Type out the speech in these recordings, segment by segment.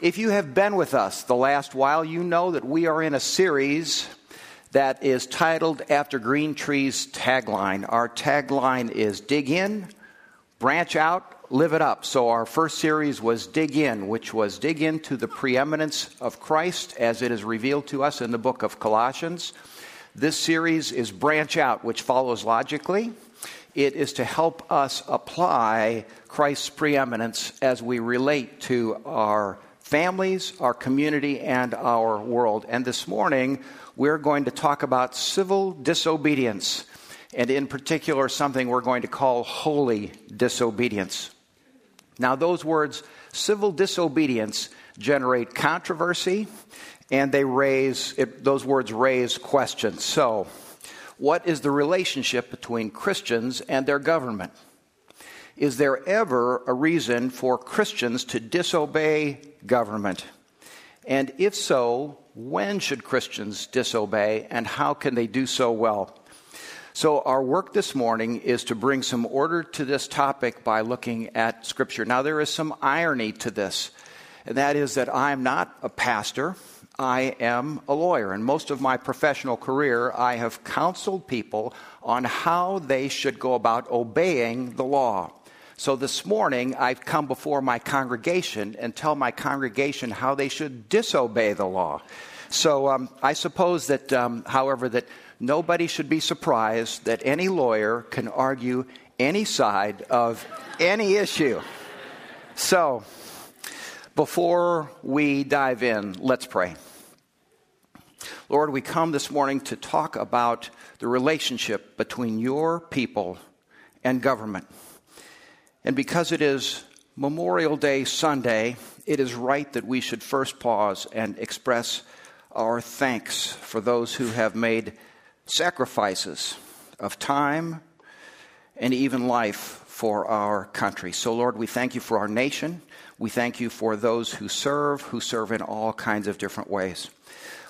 If you have been with us the last while, you know that we are in a series that is titled after Green Tree's tagline. Our tagline is Dig In, Branch Out, Live It Up. So our first series was Dig In, which was dig into the preeminence of Christ as it is revealed to us in the book of Colossians. This series is Branch Out, which follows logically. It is to help us apply Christ's preeminence as we relate to our families, our community, and our world. And this morning, we're going to talk about civil disobedience, and in particular, something we're going to call holy disobedience. Now, those words, civil disobedience, generate controversy, and they raise, it, those words raise questions. So, what is the relationship between Christians and their government? Is there ever a reason for Christians to disobey government? And if so, when should Christians disobey and how can they do so well? So, our work this morning is to bring some order to this topic by looking at Scripture. Now, there is some irony to this, and that is that I'm not a pastor. I am a lawyer, and most of my professional career, I have counseled people on how they should go about obeying the law. So this morning, I've come before my congregation and tell my congregation how they should disobey the law. So um, I suppose that, um, however, that nobody should be surprised that any lawyer can argue any side of any issue. So, before we dive in, let's pray. Lord, we come this morning to talk about the relationship between your people and government. And because it is Memorial Day Sunday, it is right that we should first pause and express our thanks for those who have made sacrifices of time and even life for our country. So, Lord, we thank you for our nation. We thank you for those who serve, who serve in all kinds of different ways.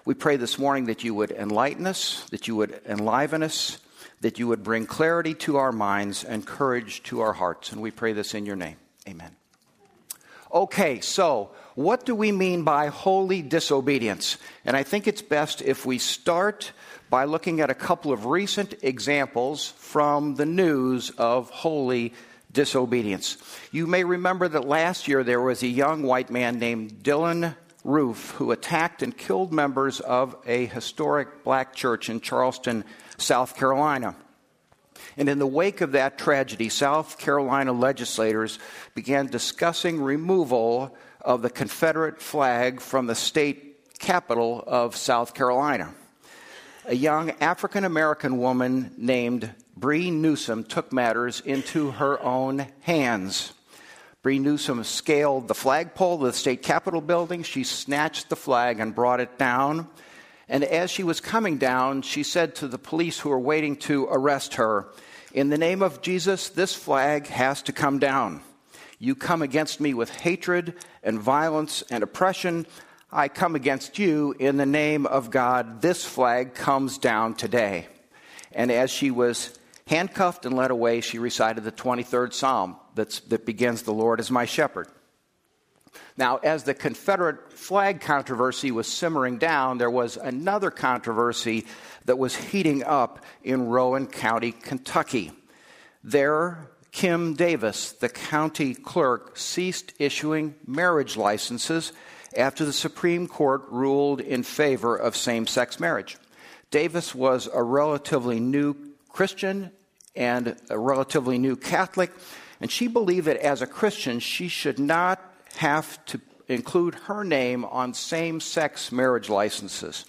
We pray this morning that you would enlighten us, that you would enliven us, that you would bring clarity to our minds and courage to our hearts. And we pray this in your name. Amen. Okay, so what do we mean by holy disobedience? And I think it's best if we start by looking at a couple of recent examples from the news of holy disobedience. You may remember that last year there was a young white man named Dylann Roof who attacked and killed members of a historic black church in Charleston, South Carolina. And in the wake of that tragedy, South Carolina legislators began discussing removal of the Confederate flag from the state capitol of South Carolina. A young African American woman named Bree Newsom took matters into her own hands. Bree Newsom scaled the flagpole of the state capitol building. She snatched the flag and brought it down. And as she was coming down, she said to the police who were waiting to arrest her, In the name of Jesus, this flag has to come down. You come against me with hatred and violence and oppression. I come against you in the name of God. This flag comes down today. And as she was handcuffed and led away, she recited the 23rd Psalm that begins, The Lord is my shepherd. Now, as the Confederate flag controversy was simmering down, there was another controversy that was heating up in Rowan County, Kentucky. There, Kim Davis, the county clerk, ceased issuing marriage licenses after the Supreme Court ruled in favor of same sex marriage. Davis was a relatively new Christian and a relatively new Catholic, and she believed that as a Christian, she should not have to include her name on same sex marriage licenses.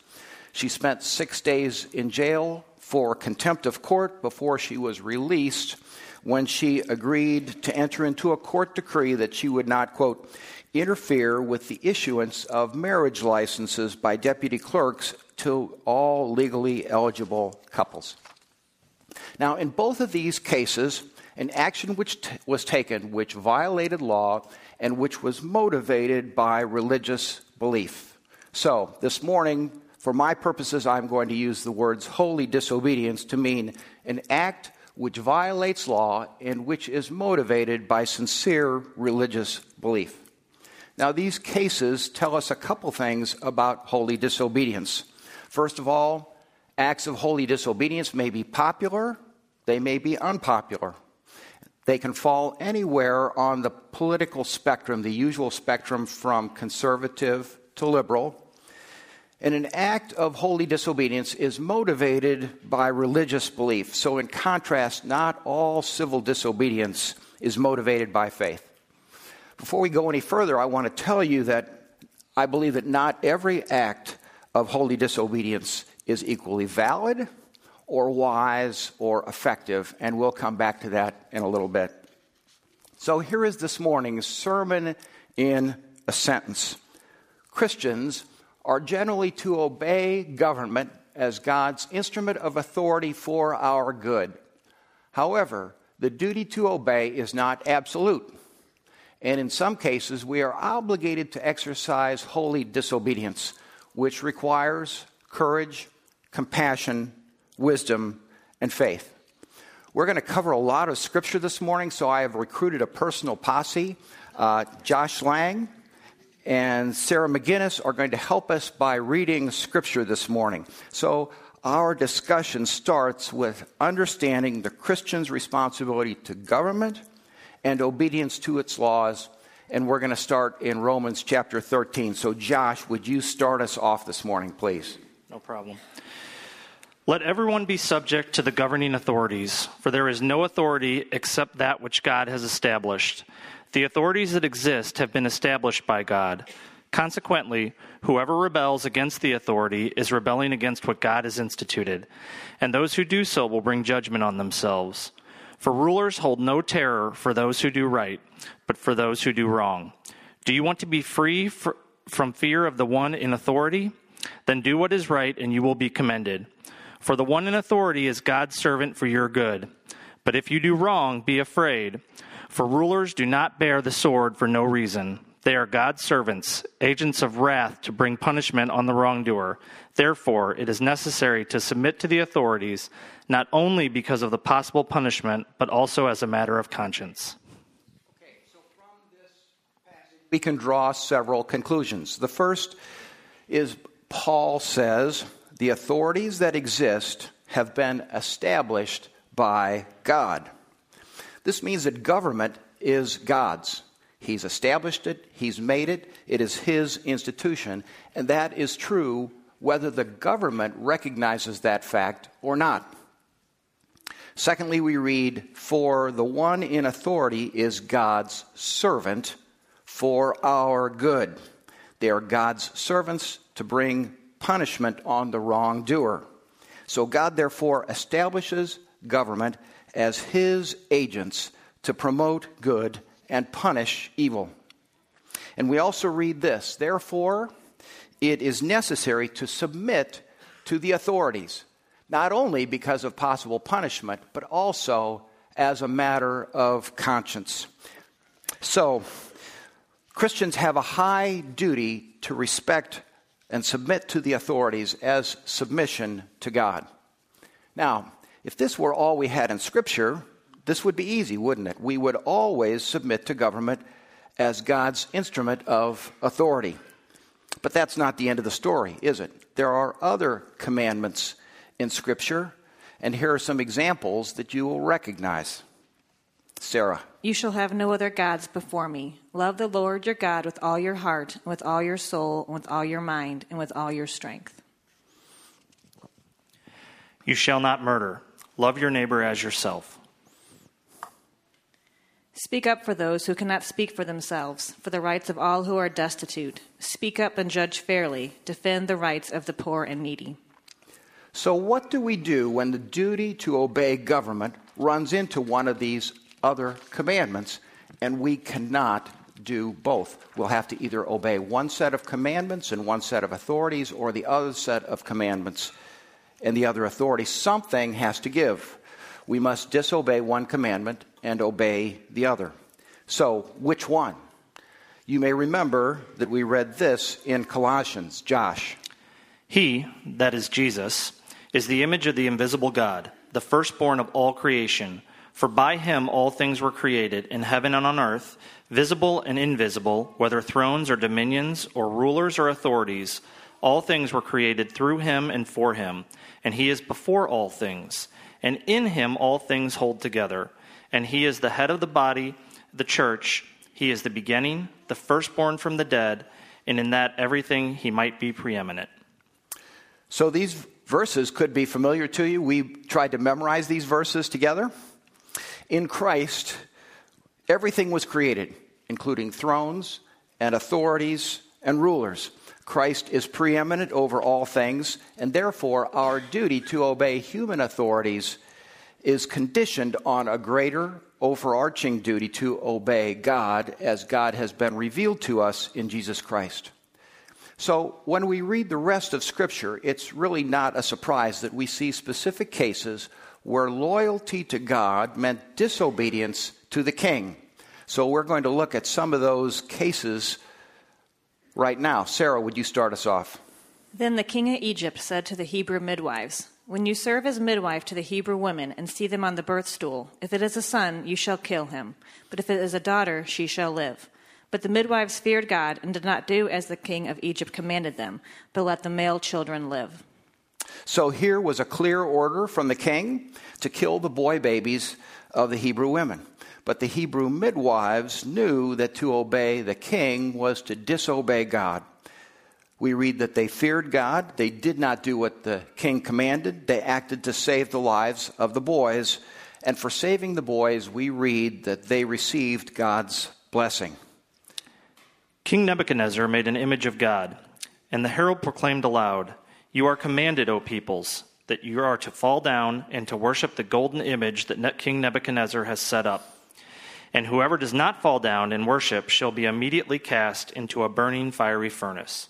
She spent six days in jail for contempt of court before she was released when she agreed to enter into a court decree that she would not, quote, interfere with the issuance of marriage licenses by deputy clerks to all legally eligible couples. Now, in both of these cases, an action which t- was taken which violated law and which was motivated by religious belief. So, this morning, for my purposes, I'm going to use the words holy disobedience to mean an act which violates law and which is motivated by sincere religious belief. Now, these cases tell us a couple things about holy disobedience. First of all, acts of holy disobedience may be popular, they may be unpopular. They can fall anywhere on the political spectrum, the usual spectrum from conservative to liberal. And an act of holy disobedience is motivated by religious belief. So, in contrast, not all civil disobedience is motivated by faith. Before we go any further, I want to tell you that I believe that not every act of holy disobedience is equally valid or wise or effective, and we'll come back to that in a little bit. So, here is this morning's sermon in a sentence Christians are generally to obey government as God's instrument of authority for our good. However, the duty to obey is not absolute. And in some cases, we are obligated to exercise holy disobedience, which requires courage, compassion, wisdom, and faith. We're going to cover a lot of scripture this morning, so I have recruited a personal posse. Uh, Josh Lang and Sarah McGinnis are going to help us by reading scripture this morning. So, our discussion starts with understanding the Christian's responsibility to government and obedience to its laws. And we're going to start in Romans chapter 13. So, Josh, would you start us off this morning, please? No problem. Let everyone be subject to the governing authorities, for there is no authority except that which God has established. The authorities that exist have been established by God. Consequently, whoever rebels against the authority is rebelling against what God has instituted, and those who do so will bring judgment on themselves. For rulers hold no terror for those who do right, but for those who do wrong. Do you want to be free from fear of the one in authority? Then do what is right, and you will be commended. For the one in authority is God's servant for your good. But if you do wrong, be afraid, for rulers do not bear the sword for no reason. They are God's servants, agents of wrath to bring punishment on the wrongdoer. Therefore, it is necessary to submit to the authorities, not only because of the possible punishment, but also as a matter of conscience. Okay, so from this passage, we can draw several conclusions. The first is Paul says the authorities that exist have been established by God. This means that government is God's. He's established it, He's made it, it is His institution, and that is true whether the government recognizes that fact or not. Secondly, we read, For the one in authority is God's servant for our good. They are God's servants to bring punishment on the wrongdoer. So God therefore establishes government as his agents to promote good and punish evil. And we also read this Therefore, it is necessary to submit to the authorities, not only because of possible punishment, but also as a matter of conscience. So, Christians have a high duty to respect and submit to the authorities as submission to God. Now, if this were all we had in Scripture, this would be easy, wouldn't it? We would always submit to government as God's instrument of authority. But that's not the end of the story, is it? There are other commandments in Scripture, and here are some examples that you will recognize. Sarah. You shall have no other gods before me. Love the Lord your God with all your heart, and with all your soul, and with all your mind, and with all your strength. You shall not murder. Love your neighbor as yourself. Speak up for those who cannot speak for themselves, for the rights of all who are destitute. Speak up and judge fairly. Defend the rights of the poor and needy. So, what do we do when the duty to obey government runs into one of these other commandments and we cannot do both? We'll have to either obey one set of commandments and one set of authorities or the other set of commandments and the other authority. Something has to give. We must disobey one commandment and obey the other. So, which one? You may remember that we read this in Colossians. Josh. He, that is Jesus, is the image of the invisible God, the firstborn of all creation. For by him all things were created, in heaven and on earth, visible and invisible, whether thrones or dominions or rulers or authorities. All things were created through him and for him, and he is before all things. And in him all things hold together. And he is the head of the body, the church. He is the beginning, the firstborn from the dead, and in that everything he might be preeminent. So these verses could be familiar to you. We tried to memorize these verses together. In Christ, everything was created, including thrones and authorities and rulers. Christ is preeminent over all things, and therefore our duty to obey human authorities is conditioned on a greater overarching duty to obey God as God has been revealed to us in Jesus Christ. So, when we read the rest of Scripture, it's really not a surprise that we see specific cases where loyalty to God meant disobedience to the king. So, we're going to look at some of those cases right now. Sarah, would you start us off? Then the king of Egypt said to the Hebrew midwives, When you serve as midwife to the Hebrew women and see them on the birth stool, if it is a son, you shall kill him. But if it is a daughter, she shall live. But the midwives feared God and did not do as the king of Egypt commanded them, but let the male children live. So here was a clear order from the king to kill the boy babies of the Hebrew women. But the Hebrew midwives knew that to obey the king was to disobey God. We read that they feared God. They did not do what the king commanded. They acted to save the lives of the boys. And for saving the boys, we read that they received God's blessing. King Nebuchadnezzar made an image of God, and the herald proclaimed aloud, You are commanded, O peoples, that you are to fall down and to worship the golden image that King Nebuchadnezzar has set up. And whoever does not fall down and worship shall be immediately cast into a burning fiery furnace.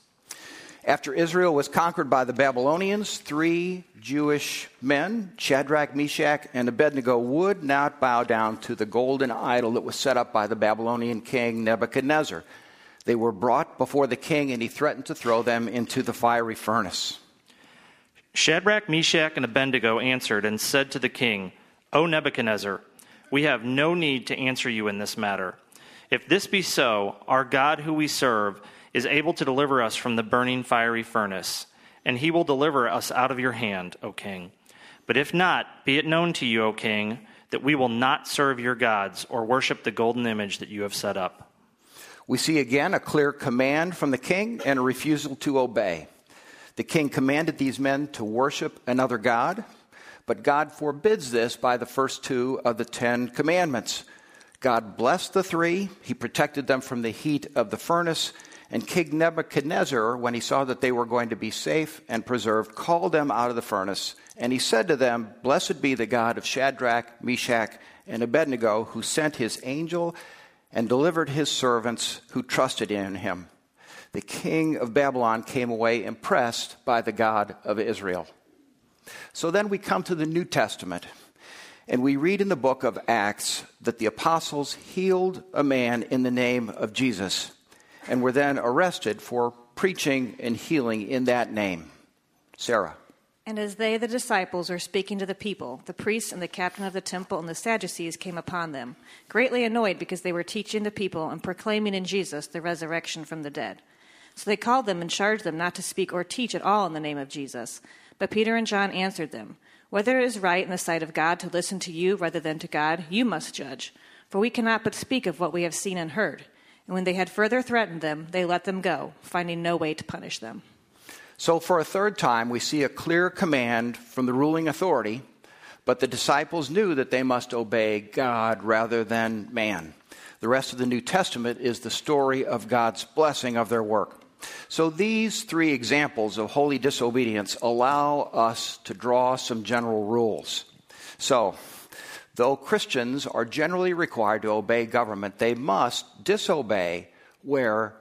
After Israel was conquered by the Babylonians, three Jewish men, Shadrach, Meshach, and Abednego, would not bow down to the golden idol that was set up by the Babylonian king Nebuchadnezzar. They were brought before the king, and he threatened to throw them into the fiery furnace. Shadrach, Meshach, and Abednego answered and said to the king, O Nebuchadnezzar, we have no need to answer you in this matter. If this be so, our God who we serve is able to deliver us from the burning fiery furnace, and he will deliver us out of your hand, O king. But if not, be it known to you, O king, that we will not serve your gods or worship the golden image that you have set up. We see again a clear command from the king and a refusal to obey. The king commanded these men to worship another God, but God forbids this by the first two of the Ten Commandments. God blessed the three, He protected them from the heat of the furnace, and King Nebuchadnezzar, when he saw that they were going to be safe and preserved, called them out of the furnace. And he said to them, Blessed be the God of Shadrach, Meshach, and Abednego, who sent his angel and delivered his servants who trusted in him. The king of Babylon came away impressed by the God of Israel. So then we come to the New Testament, and we read in the book of Acts that the apostles healed a man in the name of Jesus and were then arrested for preaching and healing in that name. Sarah. And as they, the disciples, were speaking to the people, the priests and the captain of the temple and the Sadducees came upon them, greatly annoyed because they were teaching the people and proclaiming in Jesus the resurrection from the dead. So they called them and charged them not to speak or teach at all in the name of Jesus. But Peter and John answered them, Whether it is right in the sight of God to listen to you rather than to God, you must judge. For we cannot but speak of what we have seen and heard. And when they had further threatened them, they let them go, finding no way to punish them. So, for a third time, we see a clear command from the ruling authority, but the disciples knew that they must obey God rather than man. The rest of the New Testament is the story of God's blessing of their work. So, these three examples of holy disobedience allow us to draw some general rules. So, though Christians are generally required to obey government, they must disobey where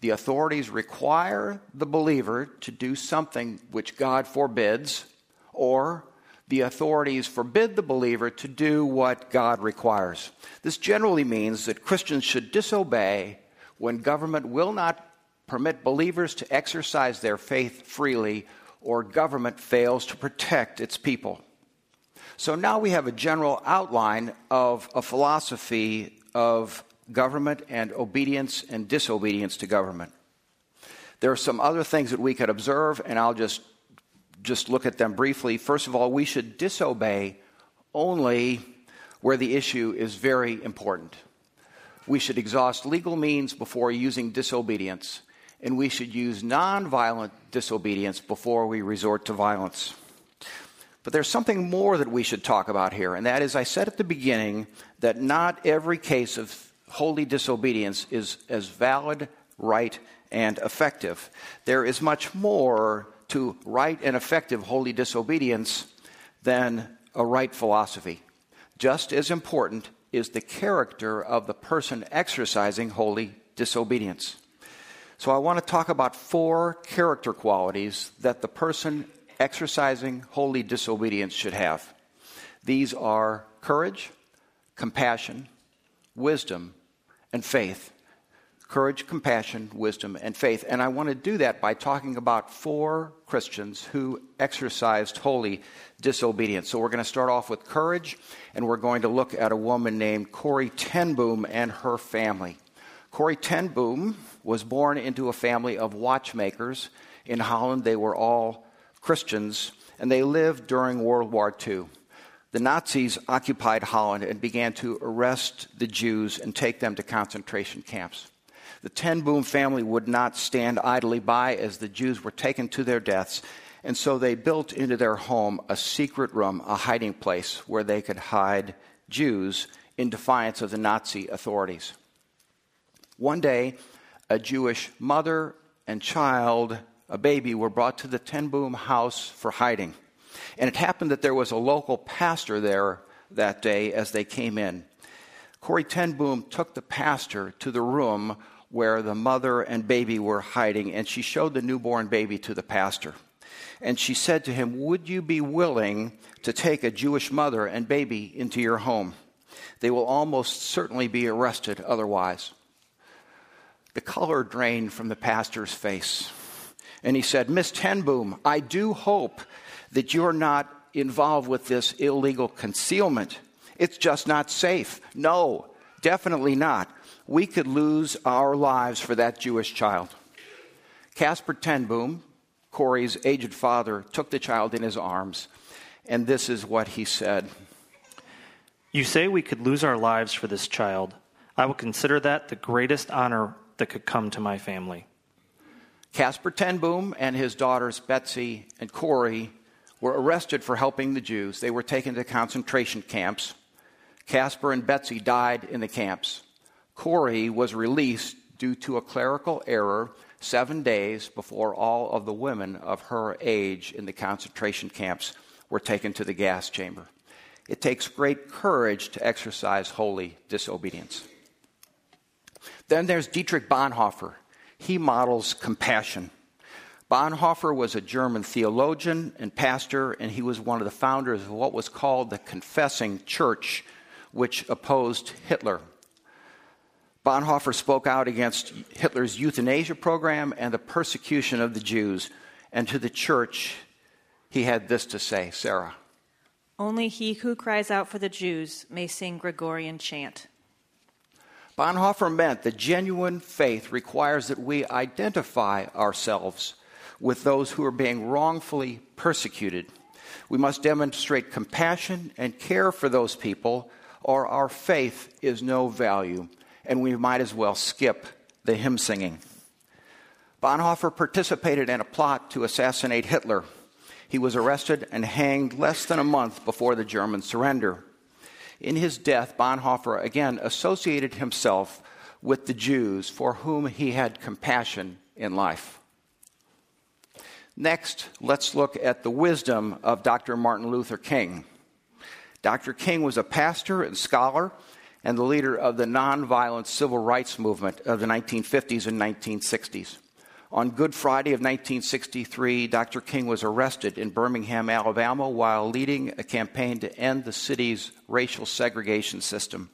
the authorities require the believer to do something which God forbids, or the authorities forbid the believer to do what God requires. This generally means that Christians should disobey when government will not permit believers to exercise their faith freely or government fails to protect its people. So now we have a general outline of a philosophy of government and obedience and disobedience to government. There are some other things that we could observe, and I'll just, just look at them briefly. First of all, we should disobey only where the issue is very important. We should exhaust legal means before using disobedience, and we should use nonviolent disobedience before we resort to violence. But there's something more that we should talk about here, and that is I said at the beginning that not every case of holy disobedience is as valid, right, and effective. There is much more to right and effective holy disobedience than a right philosophy. Just as important is the character of the person exercising holy disobedience. So I want to talk about four character qualities that the person exercising holy disobedience should have. These are courage, compassion, wisdom, and faith. Courage, compassion, wisdom, and faith. And I want to do that by talking about four Christians who exercised holy disobedience. So we're going to start off with courage, and we're going to look at a woman named Corrie ten Boom and her family. Corrie ten Boom was born into a family of watchmakers in Holland. They were all Christians, and they lived during World War II the Nazis occupied Holland and began to arrest the Jews and take them to concentration camps. The Ten Boom family would not stand idly by as the Jews were taken to their deaths, and so they built into their home a secret room, a hiding place where they could hide Jews in defiance of the Nazi authorities. One day, a Jewish mother and child, a baby, were brought to the Ten Boom house for hiding. And it happened that there was a local pastor there that day as they came in. Corrie ten Boom took the pastor to the room where the mother and baby were hiding, and she showed the newborn baby to the pastor. And she said to him, Would you be willing to take a Jewish mother and baby into your home? They will almost certainly be arrested otherwise. The color drained from the pastor's face. And he said, Miss ten Boom, I do hope that you're not involved with this illegal concealment. It's just not safe. No, definitely not. We could lose our lives for that Jewish child. Casper ten Boom, Corrie's aged father, took the child in his arms, and this is what he said You say we could lose our lives for this child. I will consider that the greatest honor that could come to my family. Casper ten Boom and his daughters Betsy and Corrie were arrested for helping the Jews. They were taken to concentration camps. Casper and Betsy died in the camps. Corrie was released due to a clerical error seven days before all of the women of her age in the concentration camps were taken to the gas chamber. It takes great courage to exercise holy disobedience. Then there's Dietrich Bonhoeffer. He models compassion. Bonhoeffer was a German theologian and pastor, and he was one of the founders of what was called the Confessing Church, which opposed Hitler. Bonhoeffer spoke out against Hitler's euthanasia program and the persecution of the Jews. And to the church, he had this to say Sarah. Only he who cries out for the Jews may sing Gregorian chant. Bonhoeffer meant that genuine faith requires that we identify ourselves with those who are being wrongfully persecuted. We must demonstrate compassion and care for those people, or our faith is no value, and we might as well skip the hymn singing. Bonhoeffer participated in a plot to assassinate Hitler. He was arrested and hanged less than a month before the German surrender. In his death, Bonhoeffer again associated himself with the Jews for whom he had compassion in life. Next, let's look at the wisdom of Dr. Martin Luther King. Dr. King was a pastor and scholar and the leader of the nonviolent civil rights movement of the 1950s and 1960s. On Good Friday of 1963, Dr. King was arrested in Birmingham, Alabama, while leading a campaign to end the city's racial segregation system.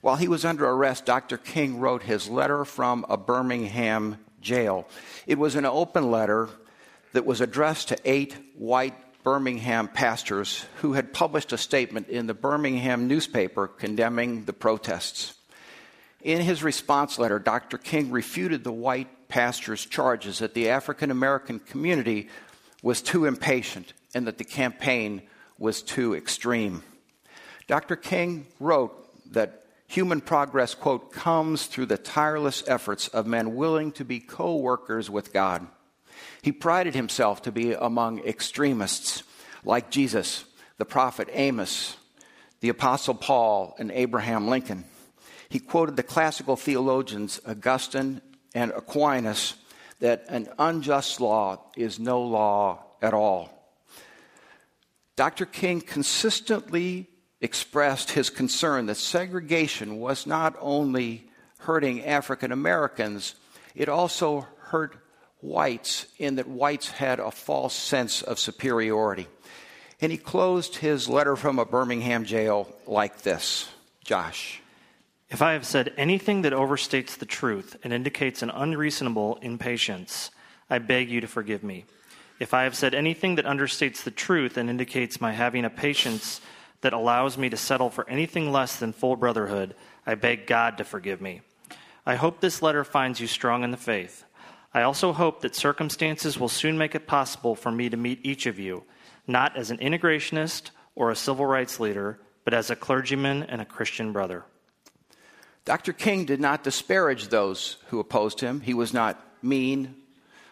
While he was under arrest, Dr. King wrote his letter from a Birmingham jail. It was an open letter that was addressed to eight white Birmingham pastors who had published a statement in the Birmingham newspaper condemning the protests. In his response letter, Dr. King refuted the white pastor's charges that the African American community was too impatient and that the campaign was too extreme. Dr. King wrote that human progress, quote, comes through the tireless efforts of men willing to be co workers with God. He prided himself to be among extremists like Jesus, the prophet Amos, the apostle Paul, and Abraham Lincoln. He quoted the classical theologians Augustine and Aquinas that an unjust law is no law at all. Dr. King consistently expressed his concern that segregation was not only hurting African Americans, it also hurt whites in that whites had a false sense of superiority. And he closed his letter from a Birmingham jail like this Josh. If I have said anything that overstates the truth and indicates an unreasonable impatience, I beg you to forgive me. If I have said anything that understates the truth and indicates my having a patience that allows me to settle for anything less than full brotherhood, I beg God to forgive me. I hope this letter finds you strong in the faith. I also hope that circumstances will soon make it possible for me to meet each of you, not as an integrationist or a civil rights leader, but as a clergyman and a Christian brother. Dr. King did not disparage those who opposed him. He was not mean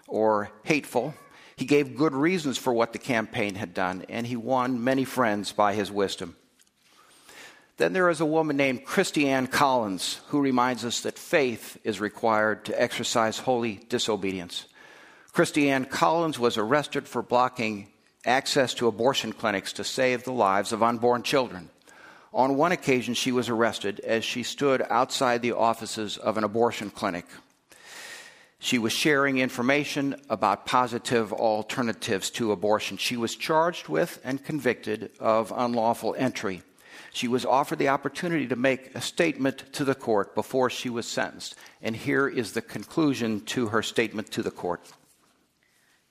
or hateful. He gave good reasons for what the campaign had done, and he won many friends by his wisdom. Then there is a woman named Christy Anne Collins who reminds us that faith is required to exercise holy disobedience. Christy Anne Collins was arrested for blocking access to abortion clinics to save the lives of unborn children. On one occasion, she was arrested as she stood outside the offices of an abortion clinic. She was sharing information about positive alternatives to abortion. She was charged with and convicted of unlawful entry. She was offered the opportunity to make a statement to the court before she was sentenced. And here is the conclusion to her statement to the court.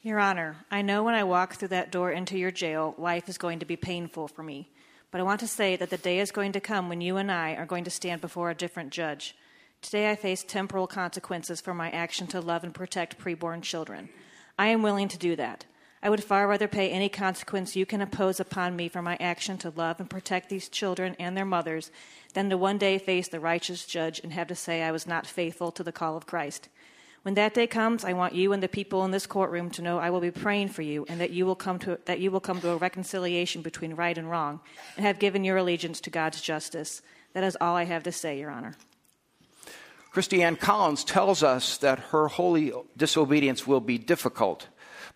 Your Honor, I know when I walk through that door into your jail, life is going to be painful for me. But I want to say that the day is going to come when you and I are going to stand before a different judge. Today I face temporal consequences for my action to love and protect preborn children. I am willing to do that. I would far rather pay any consequence you can impose upon me for my action to love and protect these children and their mothers than to one day face the righteous judge and have to say I was not faithful to the call of Christ. When that day comes, I want you and the people in this courtroom to know I will be praying for you and that you will come to that you will come to a reconciliation between right and wrong and have given your allegiance to God's justice. That is all I have to say, Your Honor. Christy Anne Collins tells us that her holy disobedience will be difficult,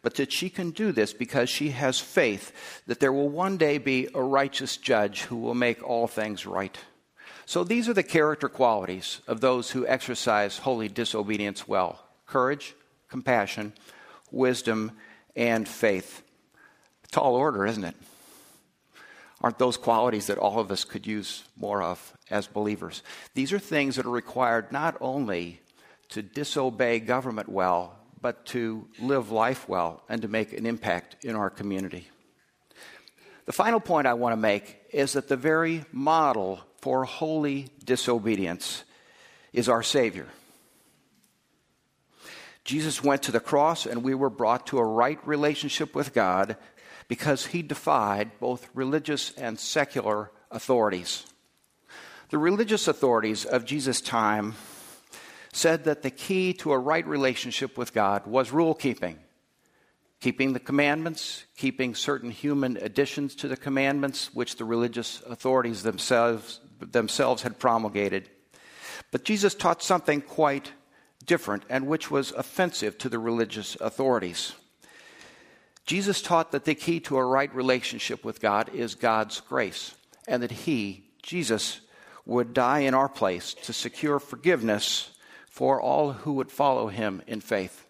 but that she can do this because she has faith that there will one day be a righteous judge who will make all things right. So these are the character qualities of those who exercise holy disobedience well courage, compassion, wisdom, and faith. Tall order, isn't it? Aren't those qualities that all of us could use more of as believers? These are things that are required not only to disobey government well, but to live life well and to make an impact in our community. The final point I want to make is that the very model for holy disobedience is our Savior. Jesus went to the cross, and we were brought to a right relationship with God because he defied both religious and secular authorities. The religious authorities of Jesus' time said that the key to a right relationship with God was rule keeping. Keeping the commandments, keeping certain human additions to the commandments, which the religious authorities themselves, themselves had promulgated. But Jesus taught something quite different and which was offensive to the religious authorities. Jesus taught that the key to a right relationship with God is God's grace, and that He, Jesus, would die in our place to secure forgiveness for all who would follow Him in faith.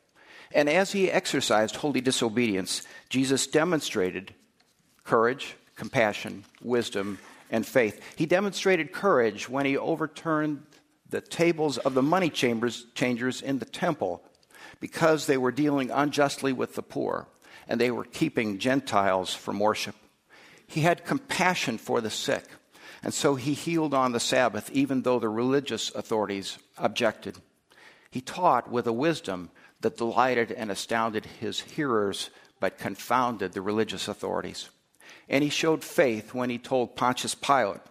And as He exercised holy disobedience, Jesus demonstrated courage, compassion, wisdom, and faith. He demonstrated courage when He overturned the tables of the money chambers, changers in the temple because they were dealing unjustly with the poor. and they were keeping Gentiles from worship. He had compassion for the sick, and so he healed on the Sabbath, even though the religious authorities objected. He taught with a wisdom that delighted and astounded his hearers, but confounded the religious authorities. And he showed faith when he told Pontius Pilate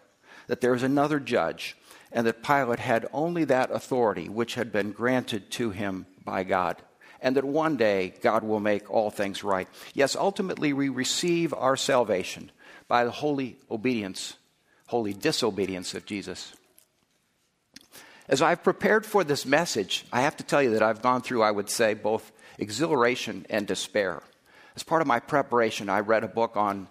that there was another judge, and that Pilate had only that authority which had been granted to him by God, and that one day God will make all things right. Yes, ultimately, we receive our salvation by the holy obedience, holy disobedience of Jesus. As I've prepared for this message, I have to tell you that I've gone through, I would say, both exhilaration and despair. As part of my preparation, I read a book on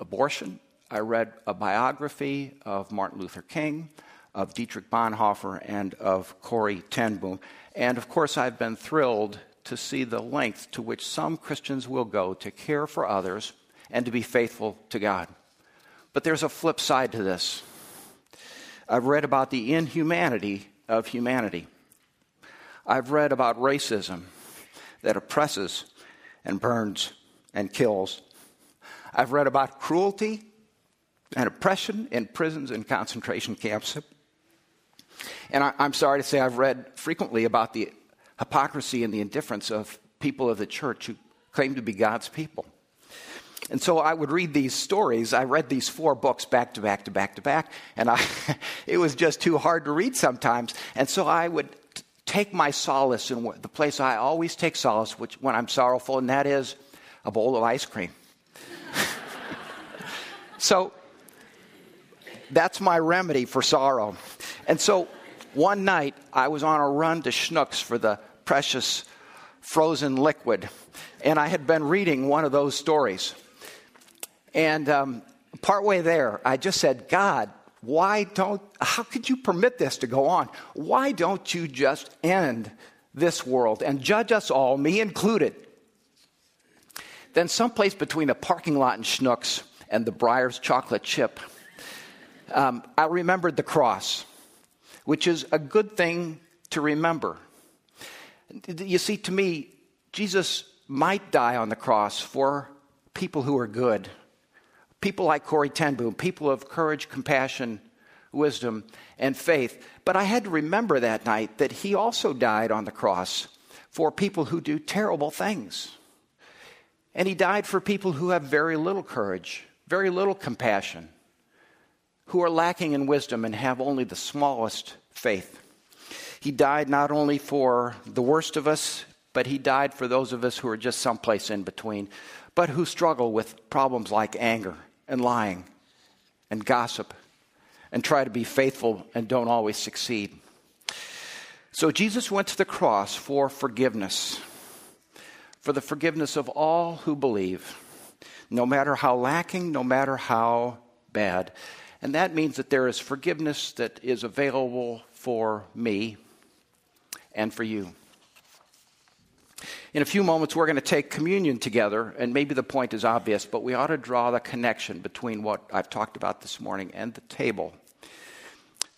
abortion. I read a biography of Martin Luther King, of Dietrich Bonhoeffer, and of Corrie ten Boom. And of course, I've been thrilled to see the length to which some Christians will go to care for others and to be faithful to God. But there's a flip side to this. I've read about the inhumanity of humanity. I've read about racism that oppresses and burns and kills. I've read about cruelty and oppression in prisons and concentration camps. And I, am sorry to say, I've read frequently about the hypocrisy and the indifference of people of the church who claim to be God's people. And so I would read these stories. I read these four books back to back to back to back, and I, it was just too hard to read sometimes. And so I would t- take my solace in the place I always take solace which, when I'm sorrowful, and that is a bowl of ice cream. So that's my remedy for sorrow. And so one night I was on a run to Schnucks for the precious frozen liquid, and I had been reading one of those stories. And um, partway there, I just said, God, why don't, how could you permit this to go on? Why don't you just end this world and judge us all, me included? Then, someplace between the parking lot and Schnucks and the Breyers chocolate chip, um, I remembered the cross, which is a good thing to remember. You see, to me, Jesus might die on the cross for people who are good people like Corrie ten Boom, people of courage, compassion, wisdom, and faith. But I had to remember that night that he also died on the cross for people who do terrible things. And he died for people who have very little courage, very little compassion, who are lacking in wisdom and have only the smallest faith. He died not only for the worst of us, but he died for those of us who are just someplace in between, but who struggle with problems like anger and lying and gossip and try to be faithful and don't always succeed. So Jesus went to the cross for forgiveness, for the forgiveness of all who believe, no matter how lacking, no matter how bad. And that means that there is forgiveness that is available for me and for you. In a few moments, we're going to take communion together, and maybe the point is obvious, but we ought to draw the connection between what I've talked about this morning and the table.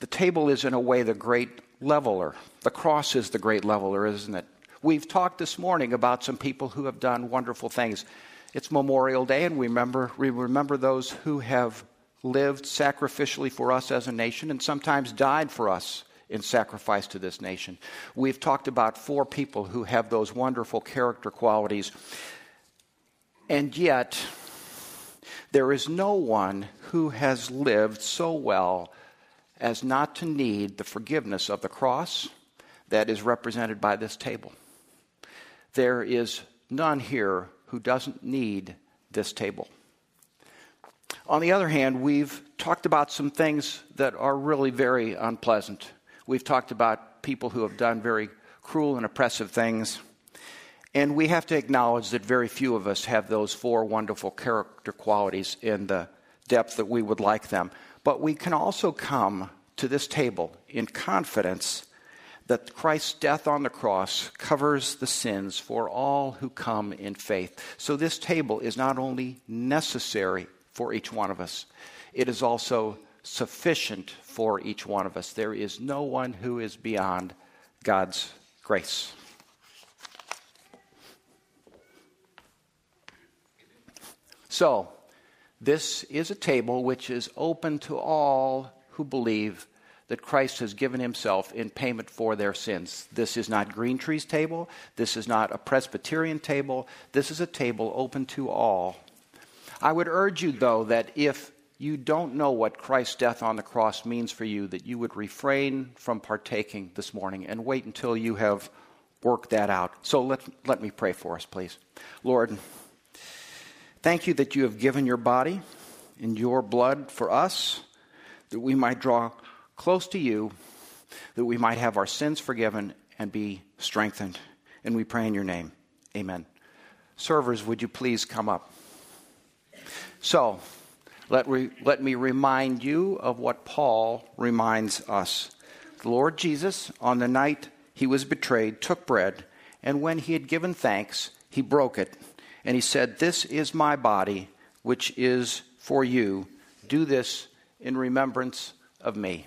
The table is, in a way, the great leveler. The cross is the great leveler, isn't it? We've talked this morning about some people who have done wonderful things. It's Memorial Day, and we remember, we remember those who have lived sacrificially for us as a nation and sometimes died for us in sacrifice to this nation. We've talked about four people who have those wonderful character qualities. And yet, there is no one who has lived so well as not to need the forgiveness of the cross that is represented by this table. There is none here who doesn't need this table. On the other hand, we've talked about some things that are really very unpleasant. We've talked about people who have done very cruel and oppressive things. And we have to acknowledge that very few of us have those four wonderful character qualities in the depth that we would like them. But we can also come to this table in confidence that Christ's death on the cross covers the sins for all who come in faith. So this table is not only necessary for each one of us, it is also sufficient for each one of us. There is no one who is beyond God's grace. So, this is a table which is open to all who believe that Christ has given himself in payment for their sins. This is not Green Tree's table. This is not a Presbyterian table. This is a table open to all. I would urge you, though, that if you don't know what Christ's death on the cross means for you, that you would refrain from partaking this morning and wait until you have worked that out. So let, let me pray for us, please. Lord, thank you that you have given your body and your blood for us, that we might draw close to you, that we might have our sins forgiven and be strengthened. And we pray in your name. Amen. Servers, would you please come up? So, let, re, let me remind you of what Paul reminds us. The Lord Jesus, on the night he was betrayed, took bread, and when he had given thanks, he broke it, and he said, This is my body, which is for you. Do this in remembrance of me.